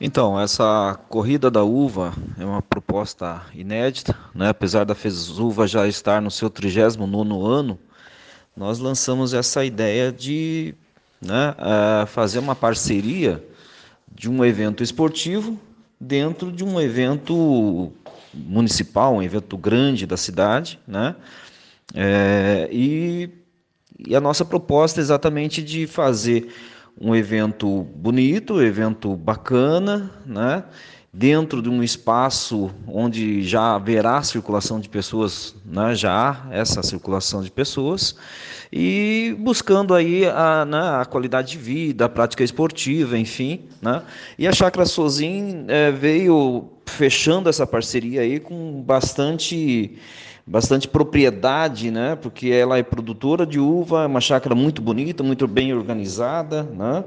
Então, essa corrida da uva é uma proposta inédita, né? apesar da FESUVA já estar no seu 39 ano, nós lançamos essa ideia de né, uh, fazer uma parceria de um evento esportivo dentro de um evento municipal, um evento grande da cidade, né? É, e, e a nossa proposta é exatamente de fazer um evento bonito, evento bacana, né? dentro de um espaço onde já haverá circulação de pessoas, né? já há essa circulação de pessoas, e buscando aí a, né, a qualidade de vida, a prática esportiva, enfim. Né? E a Chácara Sozin é, veio fechando essa parceria aí com bastante bastante propriedade, né? Porque ela é produtora de uva, é uma chácara muito bonita, muito bem organizada, né?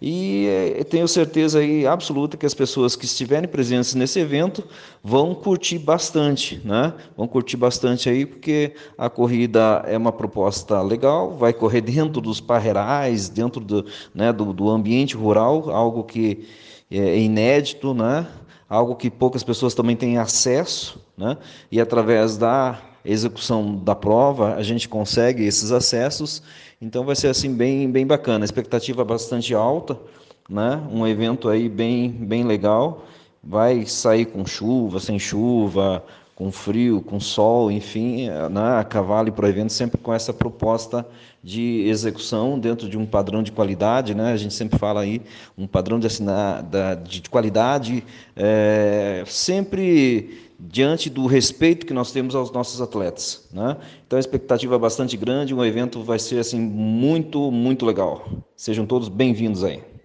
E eh, tenho certeza aí absoluta que as pessoas que estiverem presentes nesse evento vão curtir bastante, né? Vão curtir bastante aí, porque a corrida é uma proposta legal, vai correr dentro dos parreirais, dentro do, né, do, do ambiente rural, algo que é inédito, né? Algo que poucas pessoas também têm acesso, né? E através da execução da prova, a gente consegue esses acessos, então vai ser assim bem, bem bacana, a expectativa bastante alta, né? um evento aí bem, bem legal, vai sair com chuva, sem chuva, com frio, com sol, enfim, né? a Cavale para o evento sempre com essa proposta de execução dentro de um padrão de qualidade, né? A gente sempre fala aí um padrão de, de qualidade, é, sempre diante do respeito que nós temos aos nossos atletas. Né? Então a expectativa é bastante grande, o evento vai ser assim muito, muito legal. Sejam todos bem-vindos aí.